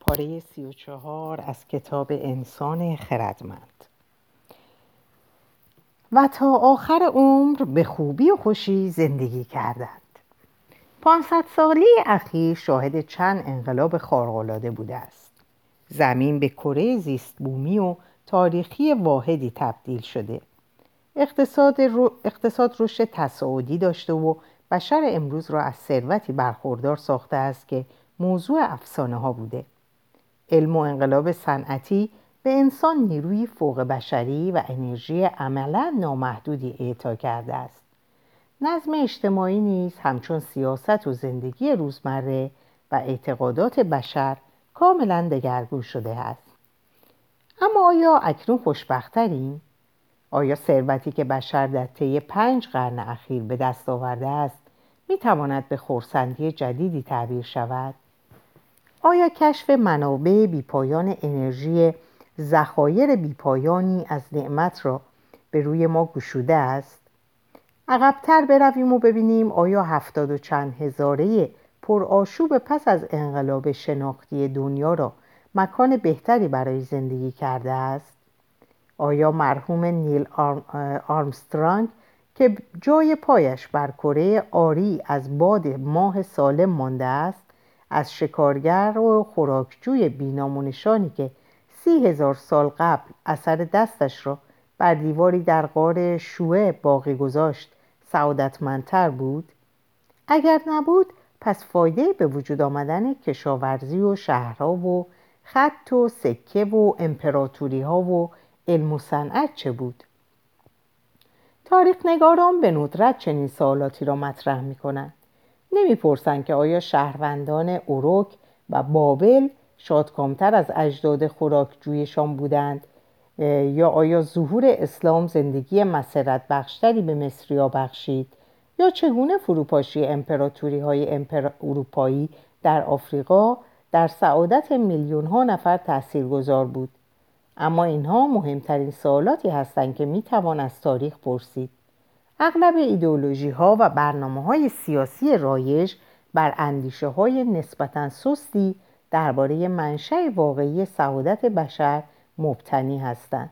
پاره سی و چهار از کتاب انسان خردمند. و تا آخر عمر به خوبی و خوشی زندگی کردند. پانصد سالی اخیر شاهد چند انقلاب خارق‌العاده بوده است. زمین به کره زیست بومی و تاریخی واحدی تبدیل شده. اقتصاد, رو... اقتصاد رشد تصاعدی داشته و بشر امروز را از ثروتی برخوردار ساخته است که موضوع افسانه ها بوده. علم و انقلاب صنعتی به انسان نیروی فوق بشری و انرژی عملا نامحدودی اعطا کرده است. نظم اجتماعی نیز همچون سیاست و زندگی روزمره و اعتقادات بشر کاملا دگرگون شده است. اما آیا اکنون خوشبختتریم آیا ثروتی که بشر در طی پنج قرن اخیر به دست آورده است می تواند به خورسندی جدیدی تعبیر شود؟ آیا کشف منابع بیپایان انرژی ذخایر بیپایانی از نعمت را به روی ما گشوده است؟ عقبتر برویم و ببینیم آیا هفتاد و چند هزاره پرآشوب پس از انقلاب شناختی دنیا را مکان بهتری برای زندگی کرده است؟ آیا مرحوم نیل آرمسترانگ که جای پایش بر کره آری از باد ماه سالم مانده است؟ از شکارگر و خوراکجوی بینامونشانی که سی هزار سال قبل اثر دستش را بر دیواری در غار شوه باقی گذاشت سعادتمندتر بود؟ اگر نبود پس فایده به وجود آمدن کشاورزی و شهرها و خط و سکه و امپراتوری ها و علم و صنعت چه بود؟ تاریخ نگاران به ندرت چنین سوالاتی را مطرح می کنند. نمی‌پرسند که آیا شهروندان اوروک و بابل شادکامتر از اجداد خوراکجویشان بودند یا آیا ظهور اسلام زندگی مسرت بخشتری به مصریا بخشید یا چگونه فروپاشی امپراتوری های امپر... اروپایی در آفریقا در سعادت میلیون ها نفر تاثیرگذار بود؟ اما اینها مهمترین سوالاتی هستند که می‌توان از تاریخ پرسید. اغلب ایدئولوژی ها و برنامه های سیاسی رایج بر اندیشه های نسبتا سستی درباره منشأ واقعی سعادت بشر مبتنی هستند.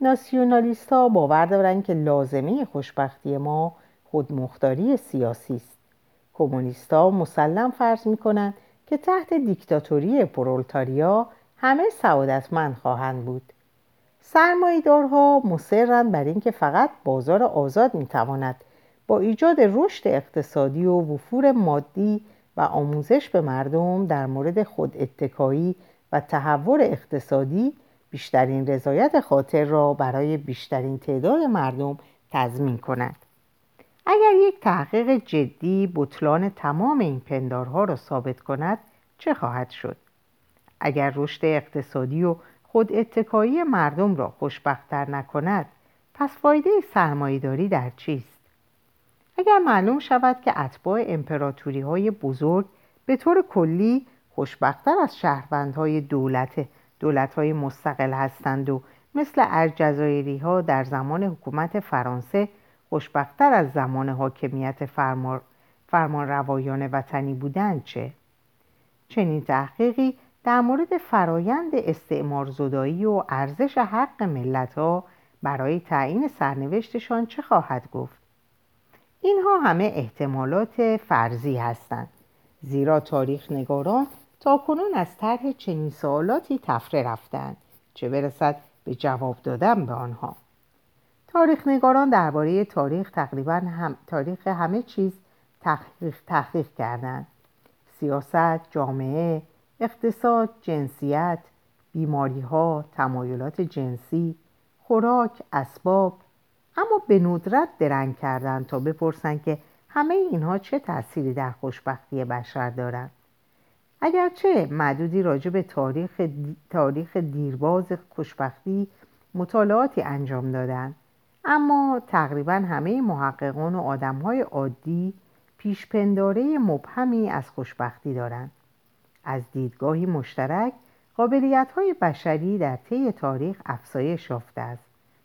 ناسیونالیست ها باور دارند که لازمه خوشبختی ما خودمختاری سیاسی است. کمونیست ها مسلم فرض می کنند که تحت دیکتاتوری پرولتاریا همه سعادتمند خواهند بود. سرمایدارها مصرند بر اینکه فقط بازار آزاد می‌تواند با ایجاد رشد اقتصادی و وفور مادی و آموزش به مردم در مورد خود اتکایی و تحور اقتصادی بیشترین رضایت خاطر را برای بیشترین تعداد مردم تضمین کند. اگر یک تحقیق جدی بطلان تمام این پندارها را ثابت کند چه خواهد شد؟ اگر رشد اقتصادی و خود اتکایی مردم را خوشبختتر نکند پس فایده سرمایهداری در چیست؟ اگر معلوم شود که اتباع امپراتوری های بزرگ به طور کلی خوشبختتر از شهروندهای دولت دولت های مستقل هستند و مثل الجزایری ها در زمان حکومت فرانسه خوشبختتر از زمان حاکمیت فرمان, فرمان روایان وطنی بودند چه؟ چنین تحقیقی در مورد فرایند استعمار زدایی و ارزش حق ملت ها برای تعیین سرنوشتشان چه خواهد گفت؟ اینها همه احتمالات فرضی هستند زیرا تاریخ نگاران تا کنون از طرح چنین سوالاتی تفره رفتند چه برسد به جواب دادن به آنها تاریخ نگاران درباره تاریخ تقریبا هم تاریخ همه چیز تحقیق, تحقیق کردند سیاست، جامعه، اقتصاد، جنسیت، بیماری ها، تمایلات جنسی، خوراک، اسباب. اما به ندرت درنگ کردند تا بپرسند که همه اینها چه تأثیری در خوشبختی بشر دارند اگرچه معدودی راجع به تاریخ, تاریخ دیرباز خوشبختی مطالعاتی انجام دادند اما تقریبا همه محققان و آدمهای عادی پیشپنداره مبهمی از خوشبختی دارند از دیدگاهی مشترک قابلیت های بشری در طی تاریخ افزایش یافته است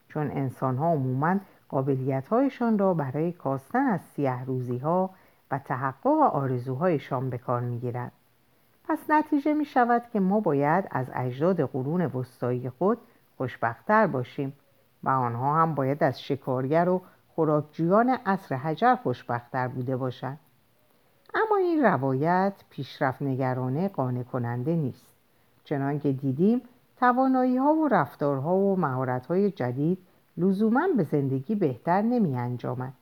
چون انسان ها عموما قابلیت هایشان را برای کاستن از سیه روزی ها و تحقق آرزوهایشان به کار می گیرند. پس نتیجه می شود که ما باید از اجداد قرون وسطایی خود خوشبختتر باشیم و آنها هم باید از شکارگر و خوراکجویان عصر حجر خوشبختتر بوده باشند اما این روایت پیشرفت نگرانه قانع کننده نیست چنانکه دیدیم توانایی ها و رفتارها و مهارت های جدید لزوما به زندگی بهتر نمی انجامد.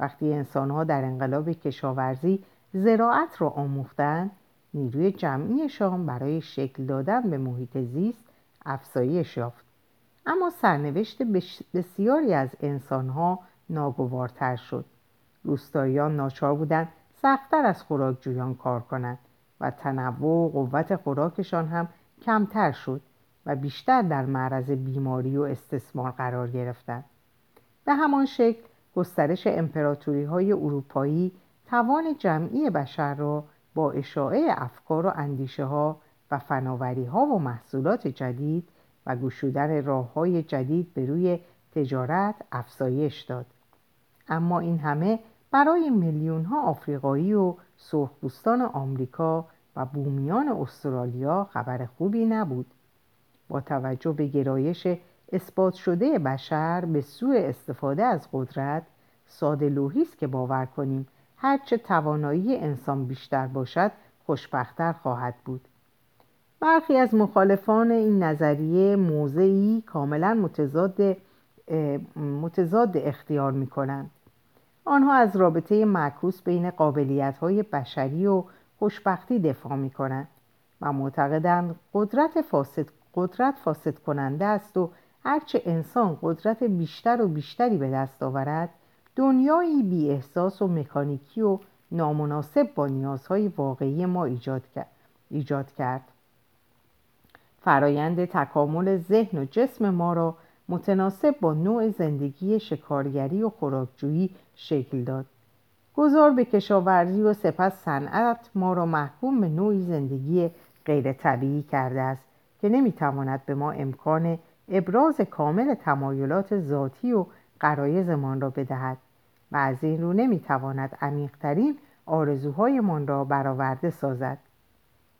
وقتی انسان ها در انقلاب کشاورزی زراعت را آموختند نیروی جمعیشان برای شکل دادن به محیط زیست افزایش یافت. اما سرنوشت بسیاری از انسانها ناگوارتر شد. روستاییان ناچار بودند سختتر از خوراکجویان کار کنند و تنوع و قوت خوراکشان هم کمتر شد و بیشتر در معرض بیماری و استثمار قرار گرفتند. به همان شکل گسترش امپراتوری های اروپایی توان جمعی بشر را با اشاعه افکار و اندیشه ها و فناوری ها و محصولات جدید و گشودن راه های جدید به روی تجارت افزایش داد. اما این همه برای میلیون ها آفریقایی و سرخپوستان آمریکا و بومیان استرالیا خبر خوبی نبود با توجه به گرایش اثبات شده بشر به سوء استفاده از قدرت ساده است که باور کنیم هرچه توانایی انسان بیشتر باشد خوشبختتر خواهد بود برخی از مخالفان این نظریه موضعی کاملا متضاد متضاد اختیار می کنند. آنها از رابطه معکوس بین قابلیت های بشری و خوشبختی دفاع می کنند و معتقدند قدرت فاسد, قدرت فاسد کننده است و هرچه انسان قدرت بیشتر و بیشتری به دست آورد دنیایی بی احساس و مکانیکی و نامناسب با نیازهای واقعی ما ایجاد کرد. ایجاد کرد. فرایند تکامل ذهن و جسم ما را متناسب با نوع زندگی شکارگری و خوراکجویی شکل داد. گذار به کشاورزی و سپس صنعت ما را محکوم به نوعی زندگی غیر طبیعی کرده است که نمی‌تواند به ما امکان ابراز کامل تمایلات ذاتی و قرایزمان را بدهد و از این رو نمی‌تواند عمیقترین آرزوهایمان را برآورده سازد.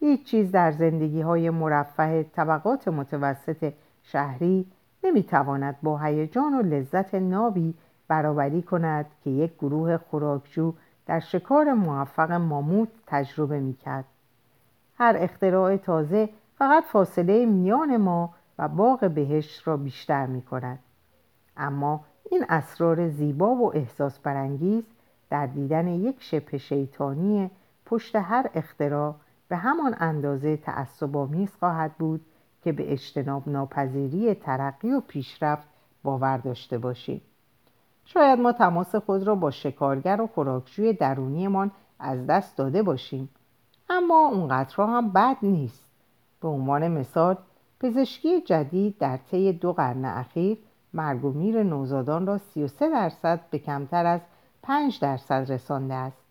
هیچ چیز در زندگی های مرفه طبقات متوسط شهری نمی‌تواند با هیجان و لذت نابی برابری کند که یک گروه خوراکجو در شکار موفق ماموت تجربه می‌کرد هر اختراع تازه فقط فاصله میان ما و باغ بهشت را بیشتر می کند. اما این اسرار زیبا و احساس برانگیز در دیدن یک شبه شیطانی پشت هر اختراع به همان اندازه تعصبآمیز خواهد بود که به اجتناب ناپذیری ترقی و پیشرفت باور داشته باشیم. شاید ما تماس خود را با شکارگر و خوراکجوی درونیمان از دست داده باشیم. اما اونقدر هم بد نیست. به عنوان مثال پزشکی جدید در طی دو قرن اخیر مرگ و میر نوزادان را 33 درصد به کمتر از 5 درصد رسانده است.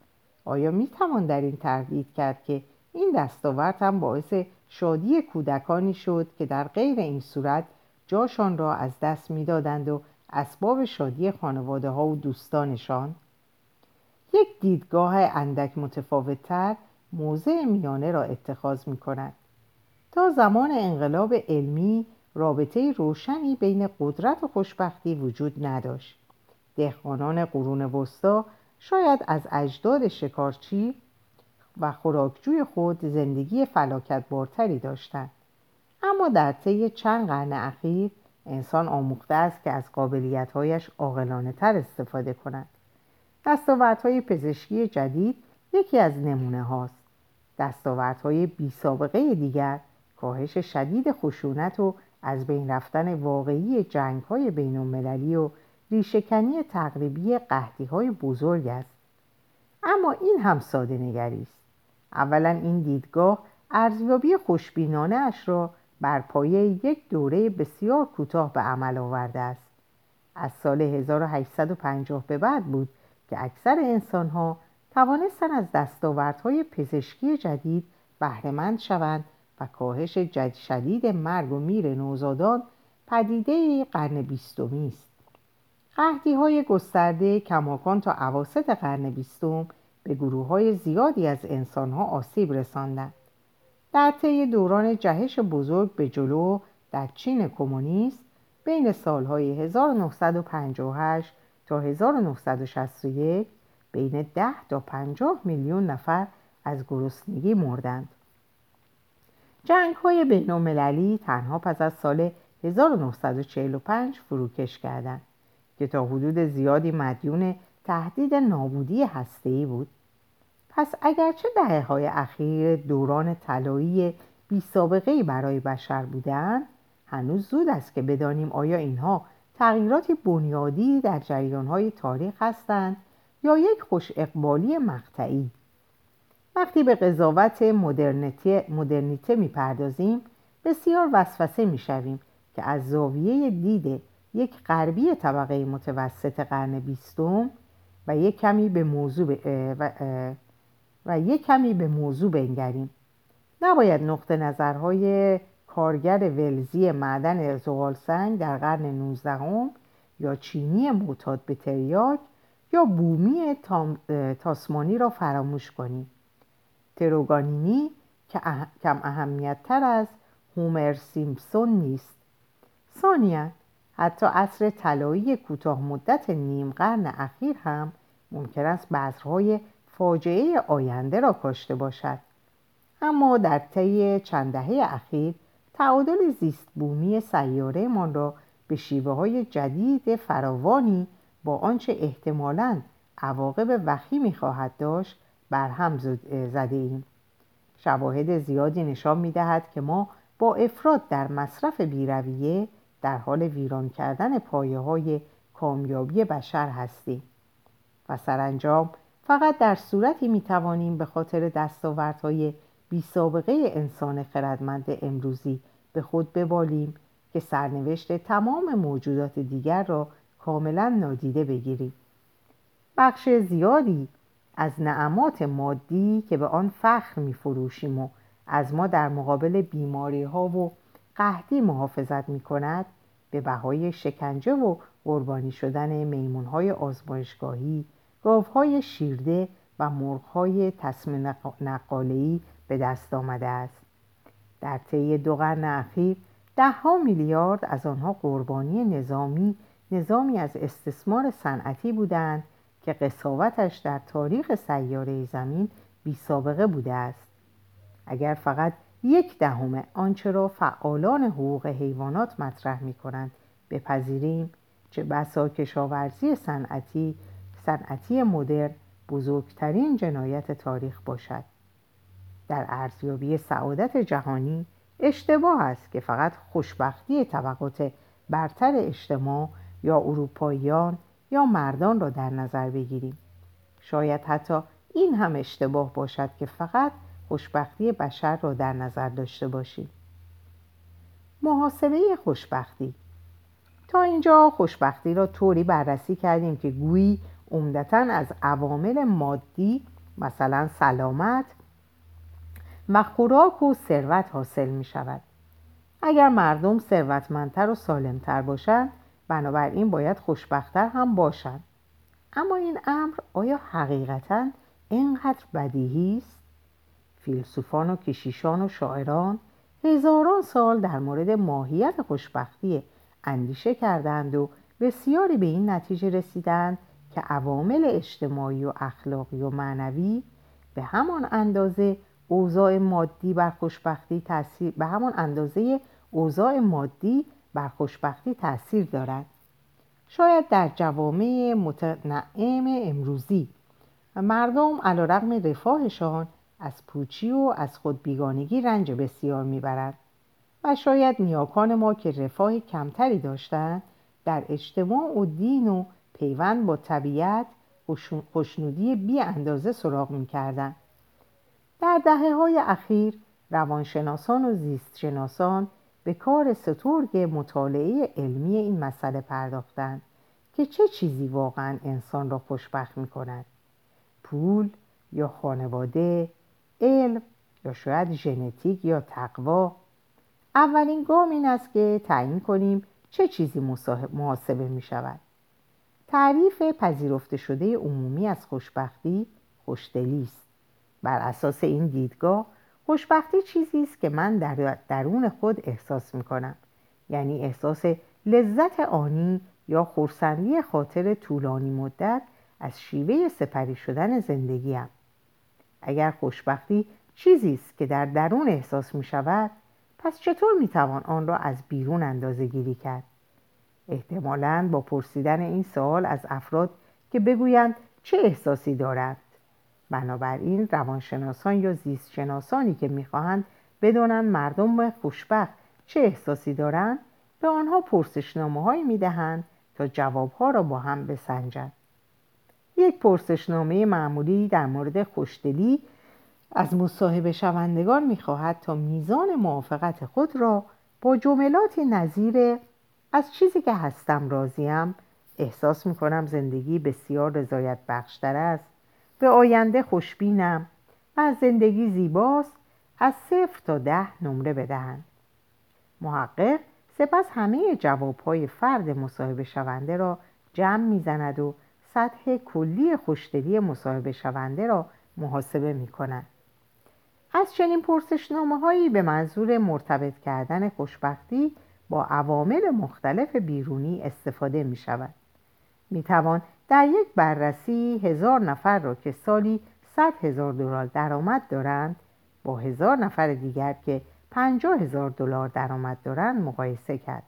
آیا می توان در این تردید کرد که این دستاورد هم باعث شادی کودکانی شد که در غیر این صورت جاشان را از دست می‌دادند و اسباب شادی خانواده ها و دوستانشان. یک دیدگاه اندک متفاوتتر موضع میانه را اتخاذ می کند تا زمان انقلاب علمی رابطه روشنی بین قدرت و خوشبختی وجود نداشت. دهقانان قرون وسطا شاید از اجداد شکارچی و خوراکجوی خود زندگی فلاکت بارتری داشتند. اما در طی چند قرن اخیر انسان آموخته است که از قابلیتهایش عاقلانه تر استفاده کند. دستاوردهای پزشکی جدید یکی از نمونه هاست. دستاوردهای بی سابقه دیگر کاهش شدید خشونت و از بین رفتن واقعی جنگ های بین المللی و ریشکنی تقریبی قهدی های بزرگ است. اما این هم ساده نگری است. اولا این دیدگاه ارزیابی خوشبینانه اش را بر پایه یک دوره بسیار کوتاه به عمل آورده است. از سال 1850 به بعد بود که اکثر انسانها توانستند از دستاوردهای پزشکی جدید بهرهمند شوند و کاهش شدید مرگ و میر نوزادان پدیده قرن بیستمی است. قهدی های گسترده کماکان تا عواسط قرن بیستم به گروه های زیادی از انسانها آسیب رساندند در طی دوران جهش بزرگ به جلو در چین کمونیست بین سالهای 1958 تا 1961 بین 10 تا 50 میلیون نفر از گرسنگی مردند. جنگ های بین تنها پس از سال 1945 فروکش کردند که تا حدود زیادی مدیون تهدید نابودی هسته‌ای بود. پس اگرچه دهه های اخیر دوران طلایی بی سابقه برای بشر بودند هنوز زود است که بدانیم آیا اینها تغییراتی بنیادی در های تاریخ هستند یا یک خوش اقبالی مقطعی وقتی به قضاوت مدرنیته می‌پردازیم بسیار وسوسه می‌شویم که از زاویه دید یک غربی طبقه متوسط قرن بیستم و یک کمی به موضوع و, و یک کمی به موضوع بنگریم. نباید نقطه نظرهای کارگر ولزی معدن زغال سنگ در قرن 19 یا چینی معتاد به تریاک یا بومی تاسمانی را فراموش کنیم. تروگانینی که کم اهمیت تر از هومر سیمپسون نیست. ثانیا حتی عصر طلایی کوتاه مدت نیم قرن اخیر هم ممکن است بذرهای فاجعه آینده را کاشته باشد اما در طی چند دهه اخیر تعادل زیست بومی سیاره من را به شیوه های جدید فراوانی با آنچه احتمالاً عواقب وخیمی خواهد داشت برهم زده ایم. شواهد زیادی نشان می دهد که ما با افراد در مصرف بیرویه در حال ویران کردن پایه های کامیابی بشر هستیم و سرانجام فقط در صورتی می توانیم به خاطر دستاوردهای بی سابقه انسان خردمند امروزی به خود ببالیم که سرنوشت تمام موجودات دیگر را کاملا نادیده بگیریم. بخش زیادی از نعمات مادی که به آن فخر می فروشیم و از ما در مقابل بیماری ها و قهدی محافظت می کند به بهای شکنجه و قربانی شدن میمون های آزمایشگاهی گاوهای شیرده و مرغهای تصمیم نقاله‌ای به دست آمده است. در طی دو قرن اخیر ها میلیارد از آنها قربانی نظامی نظامی از استثمار صنعتی بودند که قصاوتش در تاریخ سیاره زمین بی سابقه بوده است. اگر فقط یک دهم آنچه را فعالان حقوق حیوانات مطرح می کنند بپذیریم چه بسا کشاورزی صنعتی صنعتی مدرن بزرگترین جنایت تاریخ باشد. در ارزیابی سعادت جهانی اشتباه است که فقط خوشبختی طبقات برتر اجتماع یا اروپاییان یا مردان را در نظر بگیریم. شاید حتی این هم اشتباه باشد که فقط خوشبختی بشر را در نظر داشته باشیم. محاسبه خوشبختی. تا اینجا خوشبختی را طوری بررسی کردیم که گویی عمدتا از عوامل مادی مثلا سلامت و خوراک و ثروت حاصل می شود. اگر مردم ثروتمندتر و سالمتر باشند بنابراین باید خوشبختتر هم باشند. اما این امر آیا حقیقتا اینقدر بدیهی است؟ فیلسوفان و کشیشان و شاعران هزاران سال در مورد ماهیت خوشبختی اندیشه کردند و بسیاری به این نتیجه رسیدند که عوامل اجتماعی و اخلاقی و معنوی به همان اندازه اوضاع مادی بر خوشبختی تاثیر به همان اندازه اوضاع مادی بر خوشبختی تاثیر دارد. شاید در جوامع متنعم امروزی مردم علیرغم رفاهشان از پوچی و از خود بیگانگی رنج بسیار می‌برند و شاید نیاکان ما که رفاه کمتری داشتند در اجتماع و دین و پیوند با طبیعت خوشنودی بی اندازه سراغ می‌کردند. در دهه های اخیر روانشناسان و زیستشناسان به کار سترگ مطالعه علمی این مسئله پرداختند که چه چیزی واقعا انسان را خوشبخت می کند پول یا خانواده علم یا شاید ژنتیک یا تقوا. اولین گام این است که تعیین کنیم چه چیزی محاسبه می شود. تعریف پذیرفته شده عمومی از خوشبختی خوشدلی است. بر اساس این دیدگاه خوشبختی چیزی است که من در درون خود احساس می کنم. یعنی احساس لذت آنی یا خورسندی خاطر طولانی مدت از شیوه سپری شدن زندگیم. اگر خوشبختی چیزی است که در درون احساس می شود پس چطور می توان آن را از بیرون اندازه گیری کرد؟ احتمالاً با پرسیدن این سوال از افراد که بگویند چه احساسی دارد بنابراین روانشناسان یا زیستشناسانی که می‌خواهند بدانند مردم خوشبخت چه احساسی دارند به آنها پرسشنامه هایی می‌دهند تا جوابها را با هم بسنجند یک پرسشنامه معمولی در مورد خوشدلی از مصاحبه شوندگان می‌خواهد تا میزان موافقت خود را با جملاتی نظیر از چیزی که هستم راضیم احساس می‌کنم زندگی بسیار رضایت بخشتر است. به آینده خوشبینم و از زندگی زیباست از صفر تا ده نمره بدهند. محقق سپس همه جوابهای فرد مصاحبه شونده را جمع می‌زند و سطح کلی خوشدلی مصاحبه شونده را محاسبه می کند. از چنین پرسشنامه هایی به منظور مرتبط کردن خوشبختی با عوامل مختلف بیرونی استفاده می شود. می توان در یک بررسی هزار نفر را که سالی صد هزار دلار درآمد دارند با هزار نفر دیگر که پنجاه هزار دلار درآمد دارند مقایسه کرد.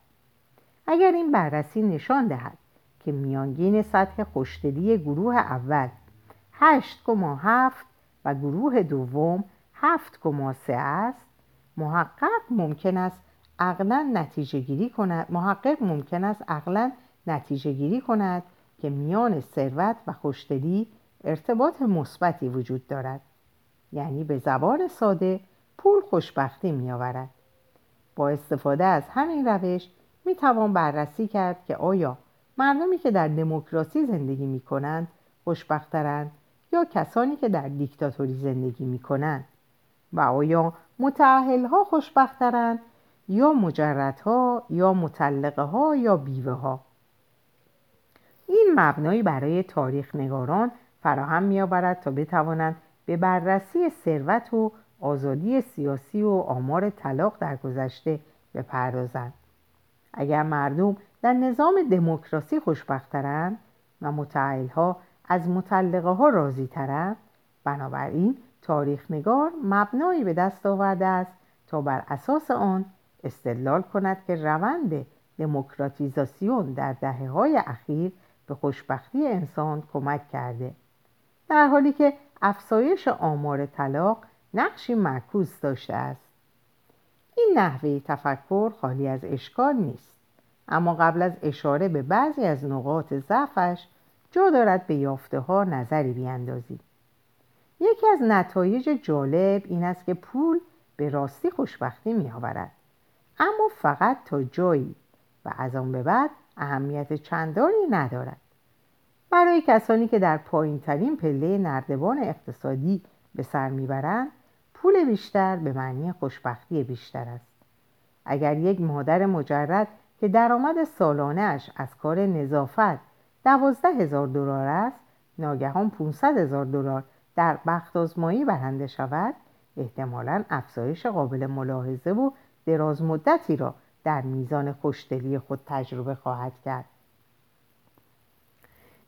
اگر این بررسی نشان دهد که میانگین سطح خوشدلی گروه اول 8,7 و گروه دوم 7,3 است. محقق ممکن است عقلا نتیجه گیری کند. محقق ممکن است عقلا نتیجه گیری کند که میان ثروت و خوشدلی ارتباط مثبتی وجود دارد. یعنی به زبان ساده پول خوشبختی می آورد. با استفاده از همین روش می توان بررسی کرد که آیا مردمی که در دموکراسی زندگی می کنند خوشبخترند یا کسانی که در دیکتاتوری زندگی می کنند و آیا متعهل ها خوشبخترند یا مجردها یا مطلقه ها یا بیوه ها این مبنایی برای تاریخ نگاران فراهم می آورد تا بتوانند به بررسی ثروت و آزادی سیاسی و آمار طلاق در گذشته بپردازند. اگر مردم در نظام دموکراسی خوشبخترند و ها از مطلقه ها راضی ترند بنابراین تاریخ نگار مبنایی به دست آورده است تا بر اساس آن استدلال کند که روند دموکراتیزاسیون در دهه های اخیر به خوشبختی انسان کمک کرده در حالی که افزایش آمار طلاق نقشی معکوس داشته است. این نحوه تفکر خالی از اشکال نیست. اما قبل از اشاره به بعضی از نقاط ضعفش جا دارد به یافته ها نظری بیاندازید. یکی از نتایج جالب این است که پول به راستی خوشبختی می آورد اما فقط تا جایی و از آن به بعد اهمیت چندانی ندارد. برای کسانی که در پایین ترین پله نردبان اقتصادی به سر می‌برند پول بیشتر به معنی خوشبختی بیشتر است. اگر یک مادر مجرد که درآمد سالانهاش از کار نظافت دوازده هزار دلار است ناگهان 500 هزار دلار در بخت آزمایی برنده شود احتمالا افزایش قابل ملاحظه و دراز مدتی را در میزان خوشدلی خود تجربه خواهد کرد.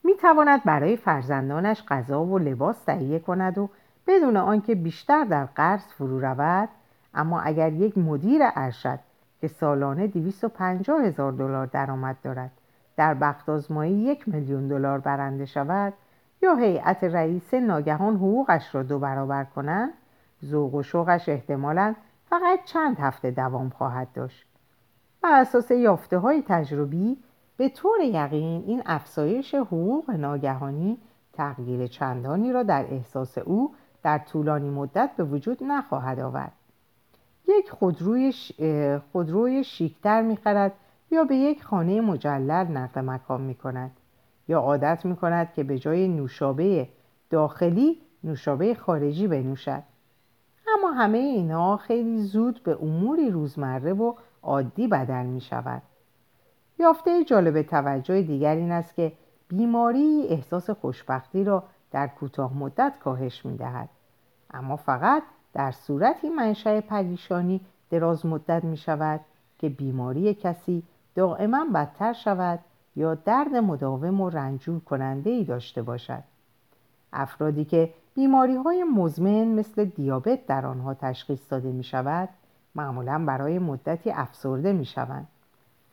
می تواند برای فرزندانش غذا و لباس تهیه کند و بدون آنکه بیشتر در قرض فرو رود اما اگر یک مدیر ارشد که سالانه 250 هزار دلار درآمد دارد. در بخت آزمایی یک میلیون دلار برنده شود یا هیئت رئیسه ناگهان حقوقش را دو برابر کنند ذوق و شوقش احتمالا فقط چند هفته دوام خواهد داشت. بر اساس یافته های تجربی به طور یقین این افزایش حقوق ناگهانی تغییر چندانی را در احساس او در طولانی مدت به وجود نخواهد آورد. یک خودروی, ش... خودروی شیکتر می‌خرد یا به یک خانه مجلل نقل مکان می کند یا عادت می کند که به جای نوشابه داخلی نوشابه خارجی بنوشد. اما همه اینها خیلی زود به اموری روزمره و عادی بدل می شود یافته جالب توجه دیگر این است که بیماری احساس خوشبختی را در کوتاه مدت کاهش می دهد اما فقط در صورتی منشأ پریشانی دراز مدت می شود که بیماری کسی دائما بدتر شود یا درد مداوم و رنجور کننده ای داشته باشد. افرادی که بیماری های مزمن مثل دیابت در آنها تشخیص داده می شود معمولا برای مدتی افسرده می شوند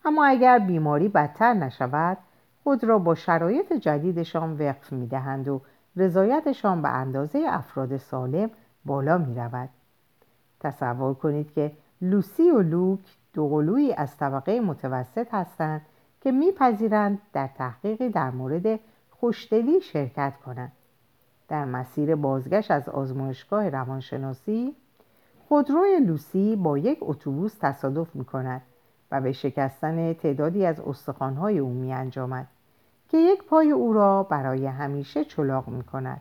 اما اگر بیماری بدتر نشود خود را با شرایط جدیدشان وقف می دهند و رضایتشان به اندازه افراد سالم بالا می رود. تصور کنید که لوسی و لوک دوقلویی از طبقه متوسط هستند که میپذیرند در تحقیقی در مورد خوشدلی شرکت کنند. در مسیر بازگشت از آزمایشگاه روانشناسی خودروی لوسی با یک اتوبوس تصادف می کند و به شکستن تعدادی از استخوانهای او می انجامد که یک پای او را برای همیشه چلاق می کند.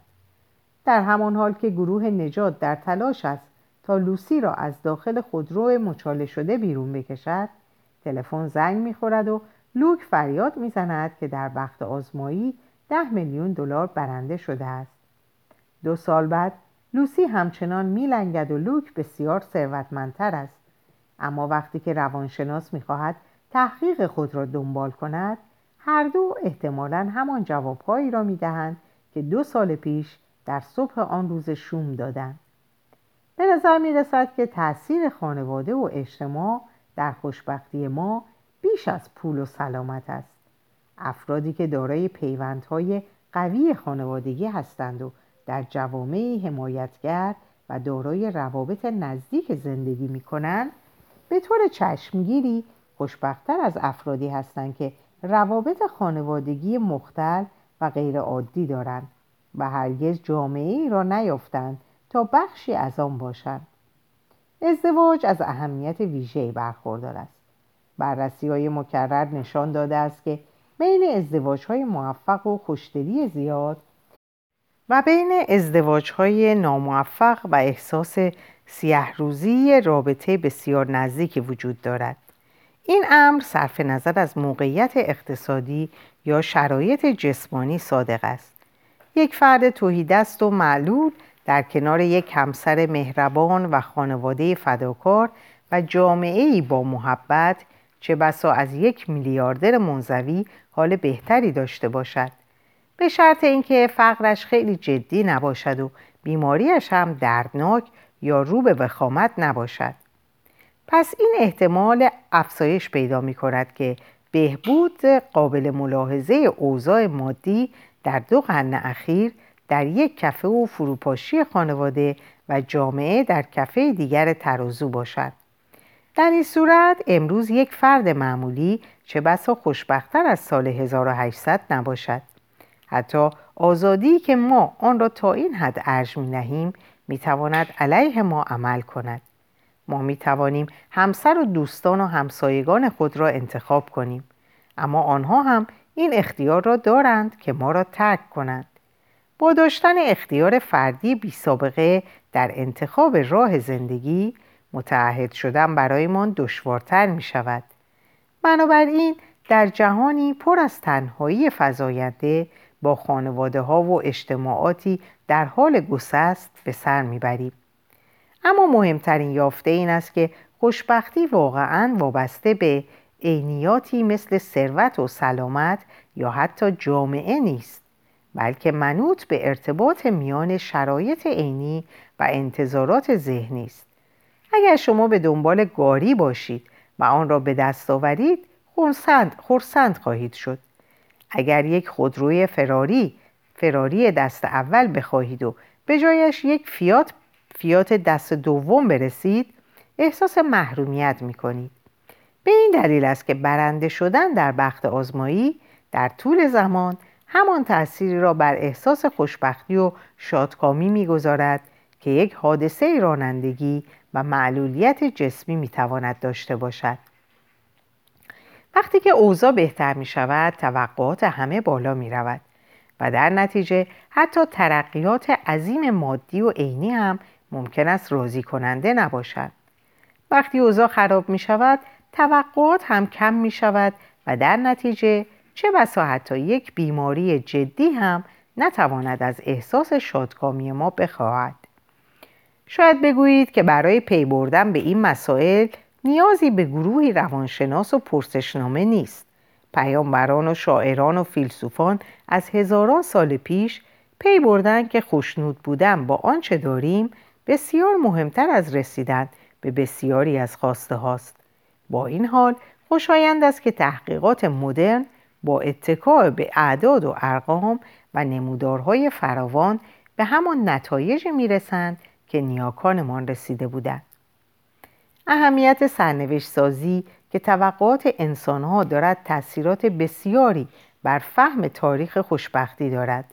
در همان حال که گروه نجات در تلاش است تا لوسی را از داخل خودرو مچاله شده بیرون بکشد تلفن زنگ می‌خورد و لوک فریاد می‌زند که در بخت آزمایی ده میلیون دلار برنده شده است. دو سال بعد لوسی همچنان میلنگد و لوک بسیار ثروتمندتر است. اما وقتی که روانشناس می‌خواهد تحقیق خود را دنبال کند هر دو احتمالا همان جوابهایی را می‌دهند که دو سال پیش در صبح آن روز شوم دادند به نظر می رسد که تاثیر خانواده و اجتماع در خوشبختی ما بیش از پول و سلامت است. افرادی که دارای پیوندهای قوی خانوادگی هستند و در جوامعی حمایتگر و دارای روابط نزدیک زندگی می کنند به طور چشمگیری خوشبختتر از افرادی هستند که روابط خانوادگی مختل و غیر عادی دارند. و هرگز جامعه ای را نیافتند تا بخشی از آن باشند. ازدواج از اهمیت ویژه‌ای برخوردار است. بررسی های مکرر نشان داده است که بین ازدواج های موفق و خوشدلی زیاد و بین ازدواج های ناموفق و احساس سیه روزی رابطه بسیار نزدیکی وجود دارد. این امر صرف نظر از موقعیت اقتصادی یا شرایط جسمانی صادق است. یک فرد توهیدست و معلول در کنار یک همسر مهربان و خانواده فداکار و جامعه با محبت چه بسا از یک میلیاردر منزوی حال بهتری داشته باشد. به شرط اینکه فقرش خیلی جدی نباشد و بیماریش هم دردناک یا رو به وخامت نباشد. پس این احتمال افزایش پیدا می کند که بهبود قابل ملاحظه اوضاع مادی در دو قرن اخیر در یک کفه و فروپاشی خانواده و جامعه در کفه دیگر ترازو باشد. در این صورت امروز یک فرد معمولی چه بسا خوشبختتر از سال 1800 نباشد. حتی آزادی که ما آن را تا این حد ارج می نهیم می تواند علیه ما عمل کند. ما می توانیم همسر و دوستان و همسایگان خود را انتخاب کنیم. اما آنها هم این اختیار را دارند که ما را ترک کنند. با داشتن اختیار فردی بی سابقه در انتخاب راه زندگی متعهد شدن برایمان دشوارتر می شود. بنابراین در جهانی پر از تنهایی فضاینده با خانواده ها و اجتماعاتی در حال گسست به سر می‌بریم اما مهمترین یافته این است که خوشبختی واقعا وابسته به عینیاتی مثل ثروت و سلامت یا حتی جامعه نیست بلکه منوط به ارتباط میان شرایط عینی و انتظارات ذهنی است. اگر شما به دنبال گاری باشید و آن را به دست آورید خورسند, خورسند خواهید شد. اگر یک خودروی فراری فراری دست اول بخواهید و به جایش یک فیات فیات دست دوم برسید احساس محرومیت می کنید به این دلیل است که برنده شدن در بخت آزمایی در طول زمان همان تأثیری را بر احساس خوشبختی و شادکامی می‌گذارد که یک حادثه رانندگی و معلولیت جسمی می‌تواند داشته باشد. وقتی که اوضاع بهتر می شود توقعات همه بالا می رود و در نتیجه حتی ترقیات عظیم مادی و عینی هم ممکن است راضی کننده نباشد. وقتی اوضاع خراب می شود توقعات هم کم می شود و در نتیجه چه بسا حتی یک بیماری جدی هم نتواند از احساس شادکامی ما بخواهد. شاید بگویید که برای پی بردن به این مسائل نیازی به گروهی روانشناس و پرسشنامه نیست. پیامبران و شاعران و فیلسوفان از هزاران سال پیش پی بردن که خوشنود بودن با آنچه داریم بسیار مهمتر از رسیدن به بسیاری از خواسته هاست. با این حال خوشایند است که تحقیقات مدرن با اتکاع به اعداد و ارقام و نمودارهای فراوان به همان نتایج می‌رسند که نیاکانمان رسیده بودند. اهمیت سرنوشت سازی که توقعات انسانها دارد تاثیرات بسیاری بر فهم تاریخ خوشبختی دارد.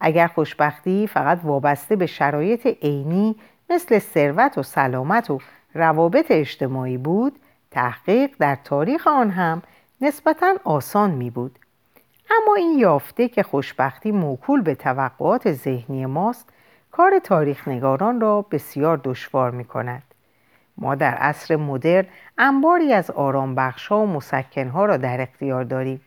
اگر خوشبختی فقط وابسته به شرایط عینی مثل ثروت و سلامت و روابط اجتماعی بود تحقیق در تاریخ آن هم نسبتا آسان می بود. اما این یافته که خوشبختی موکول به توقعات ذهنی ماست کار تاریخ نگاران را بسیار دشوار می کند. ما در عصر مدرن انباری از آرام ها و مسکن ها را در اختیار داریم.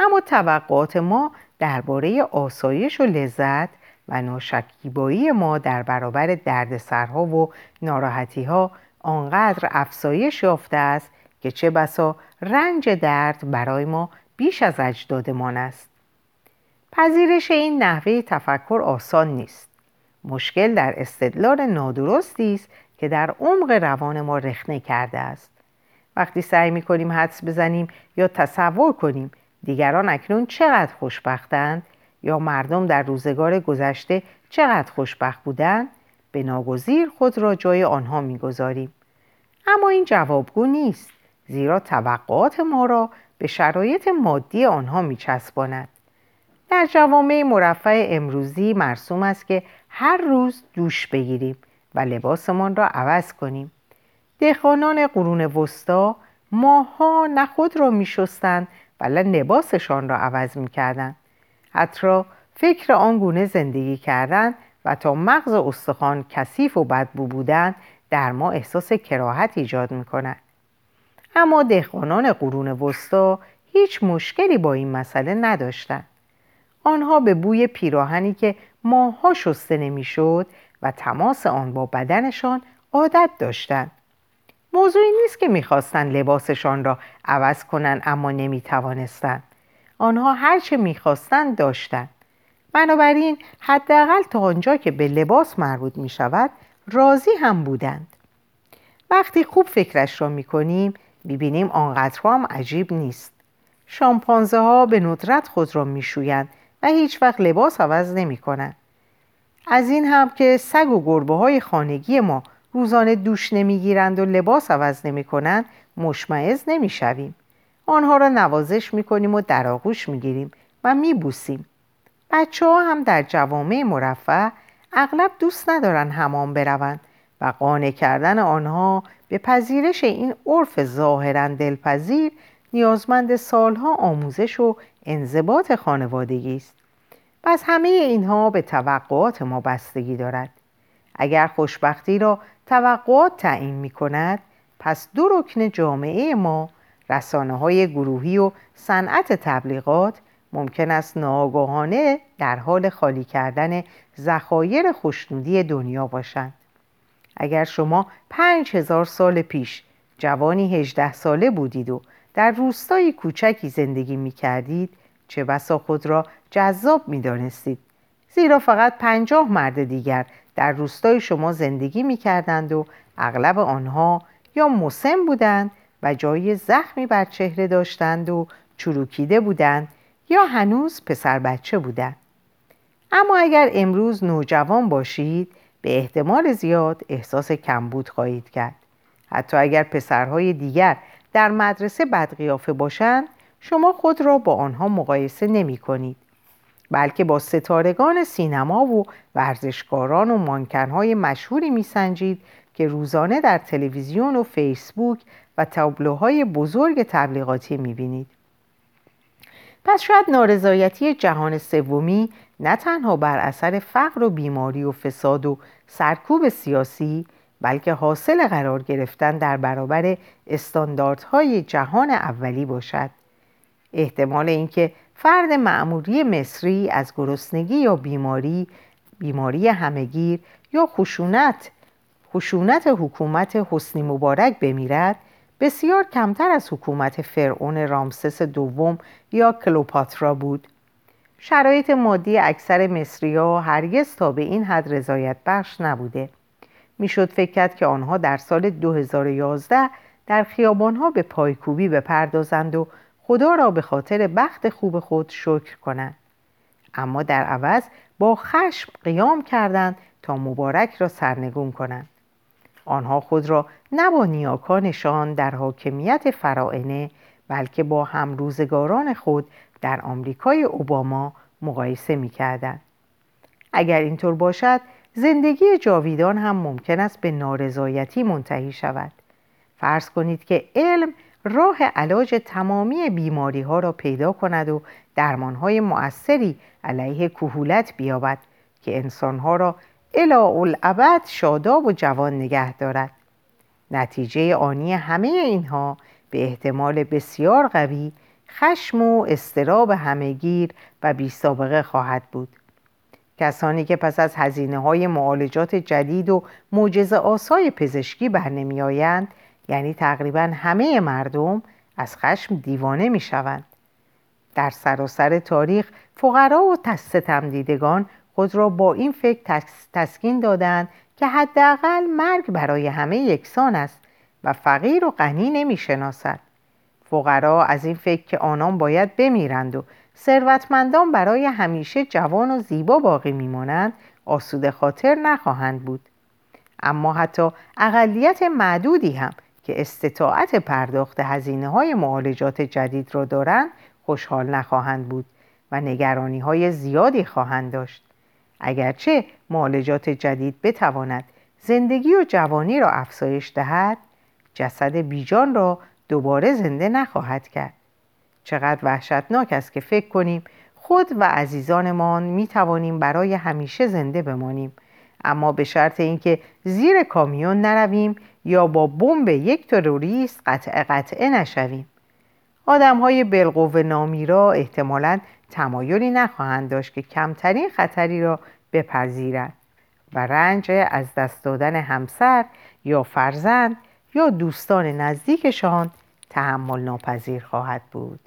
اما توقعات ما درباره آسایش و لذت و ناشکیبایی ما در برابر دردسرها و ناراحتی ها آنقدر افزایش یافته است که چه بسا رنج درد برای ما بیش از اجدادمان است. پذیرش این نحوه تفکر آسان نیست. مشکل در استدلال نادرستی است که در عمق روان ما رخنه کرده است. وقتی سعی می کنیم حدس بزنیم یا تصور کنیم دیگران اکنون چقدر خوشبختند یا مردم در روزگار گذشته چقدر خوشبخت بودند به ناگزیر خود را جای آنها می‌گذاریم. اما این جوابگو نیست زیرا توقعات ما را به شرایط مادی آنها میچسباند. در جوامع مرفع امروزی مرسوم است که هر روز دوش بگیریم و لباسمان را عوض کنیم. دهقانان قرون وسطا ماها نه خود را میشستند ولی لباسشان را عوض می‌کردند. حتی فکر آنگونه زندگی کردن و تا مغز استخوان کثیف و بدبو بودن در ما احساس کراهت ایجاد می‌کند. اما دهقانان قرون وسطا هیچ مشکلی با این مسئله نداشتند. آنها به بوی پیراهنی که ماها شسته نمی‌شد و تماس آن با بدنشان عادت داشتند. موضوعی نیست که می‌خواستند لباسشان را عوض کنند اما نمی‌توانستند. آنها هرچه می‌خواستند داشتند. بنابراین حداقل تا آنجا که به لباس مربوط می شود راضی هم بودند وقتی خوب فکرش را می کنیم بینیم آنقدر هم عجیب نیست شامپانزه ها به ندرت خود را می شویند و هیچ وقت لباس عوض نمی کنند. از این هم که سگ و گربه های خانگی ما روزانه دوش نمی‌گیرند و لباس عوض نمی کنند مشمعز نمی شویم. آنها را نوازش می کنیم و در آغوش می گیریم و می بوسیم. بچه ها هم در جوامع مرفع اغلب دوست ندارن حمام بروند و قانع کردن آنها به پذیرش این عرف ظاهرا دلپذیر نیازمند سالها آموزش و انضباط خانوادگی است. پس همه اینها به توقعات ما بستگی دارد. اگر خوشبختی را توقعات تعیین می کند پس دو رکن جامعه ما رسانه های گروهی و صنعت تبلیغات ممکن است ناگاهانه در حال خالی کردن ذخایر خوشنودی دنیا باشند. اگر شما پنج هزار سال پیش جوانی هجده ساله بودید و در روستایی کوچکی زندگی می کردید چه بسا خود را جذاب می دانستید زیرا فقط پنجاه مرد دیگر در روستای شما زندگی می کردند و اغلب آنها یا مسن بودند و جای زخمی بر چهره داشتند و چروکیده بودند یا هنوز پسر بچه بودند اما اگر امروز نوجوان باشید به احتمال زیاد احساس کمبود خواهید کرد. حتی اگر پسرهای دیگر در مدرسه بدقیافه باشند شما خود را با آنها مقایسه نمی کنید. بلکه با ستارگان سینما و ورزشکاران و مانکنهای مشهوری میسنجید که روزانه در تلویزیون و فیسبوک و تابلوهای بزرگ تبلیغاتی می‌بینید پس شاید نارضایتی جهان سومی نه تنها بر اثر فقر و بیماری و فساد و سرکوب سیاسی بلکه حاصل قرار گرفتن در برابر استانداردهای جهان اولی باشد. احتمال اینکه فرد معمولی مصری از گرسنگی یا بیماری بیماری همهگیر یا خشونت خشونت حکومت حسنی مبارک بمیرد بسیار کمتر از حکومت فرعون رامسس دوم یا کلوپاترا بود. شرایط مادی اکثر مصریا هرگز تا به این حد رضایت بخش نبوده. می‌شد فکر کرد که آنها در سال 2011 در خیابانها به پایکوبی بپردازند و خدا را به خاطر بخت خوب خود شکر کنند. اما در عوض با خشم قیام کردند تا مبارک را سرنگون کنند. آنها خود را نه با نیاکانشان در حاکمیت فرائنه بلکه با همروزگاران خود در آمریکای اوباما مقایسه می کردن. اگر اینطور باشد زندگی جاویدان هم ممکن است به نارضایتی منتهی شود فرض کنید که علم راه علاج تمامی بیماری ها را پیدا کند و درمان های مؤثری علیه کهولت بیابد که انسان ها را الا الابد شاداب و جوان نگه دارد نتیجه آنی همه اینها به احتمال بسیار قوی خشم و استراب همهگیر و بی سابقه خواهد بود کسانی که پس از هزینه های معالجات جدید و معجزه آسای پزشکی برنمی آیند یعنی تقریبا همه مردم از خشم دیوانه می شوند. در سراسر تاریخ فقرا و ستم دیدگان خود را با این فکر تسکین دادند که حداقل مرگ برای همه یکسان است و فقیر و غنی نمی شناسد. فقرا از این فکر که آنان باید بمیرند و ثروتمندان برای همیشه جوان و زیبا باقی میمانند آسوده خاطر نخواهند بود اما حتی اقلیت معدودی هم که استطاعت پرداخت هزینه های معالجات جدید را دارند خوشحال نخواهند بود و نگرانی های زیادی خواهند داشت اگرچه معالجات جدید بتواند زندگی و جوانی را افزایش دهد جسد بیجان را دوباره زنده نخواهد کرد. چقدر وحشتناک است که فکر کنیم خود و عزیزانمان می توانیم برای همیشه زنده بمانیم. اما به شرط اینکه زیر کامیون نرویم یا با بمب یک تروریست قطع قطعه نشویم. آدم های بلقوه نامیرا احتمالا تمایلی نخواهند داشت که کمترین خطری را بپذیرند و رنج از دست دادن همسر یا فرزند یا دوستان نزدیکشان تحمل ناپذیر خواهد بود.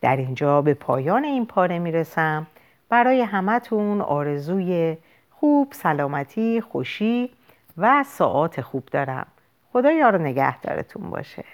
در اینجا به پایان این پاره می‌رسم. برای همتون آرزوی خوب سلامتی خوشی و ساعات خوب دارم. خدا یار نگهدارتون باشه.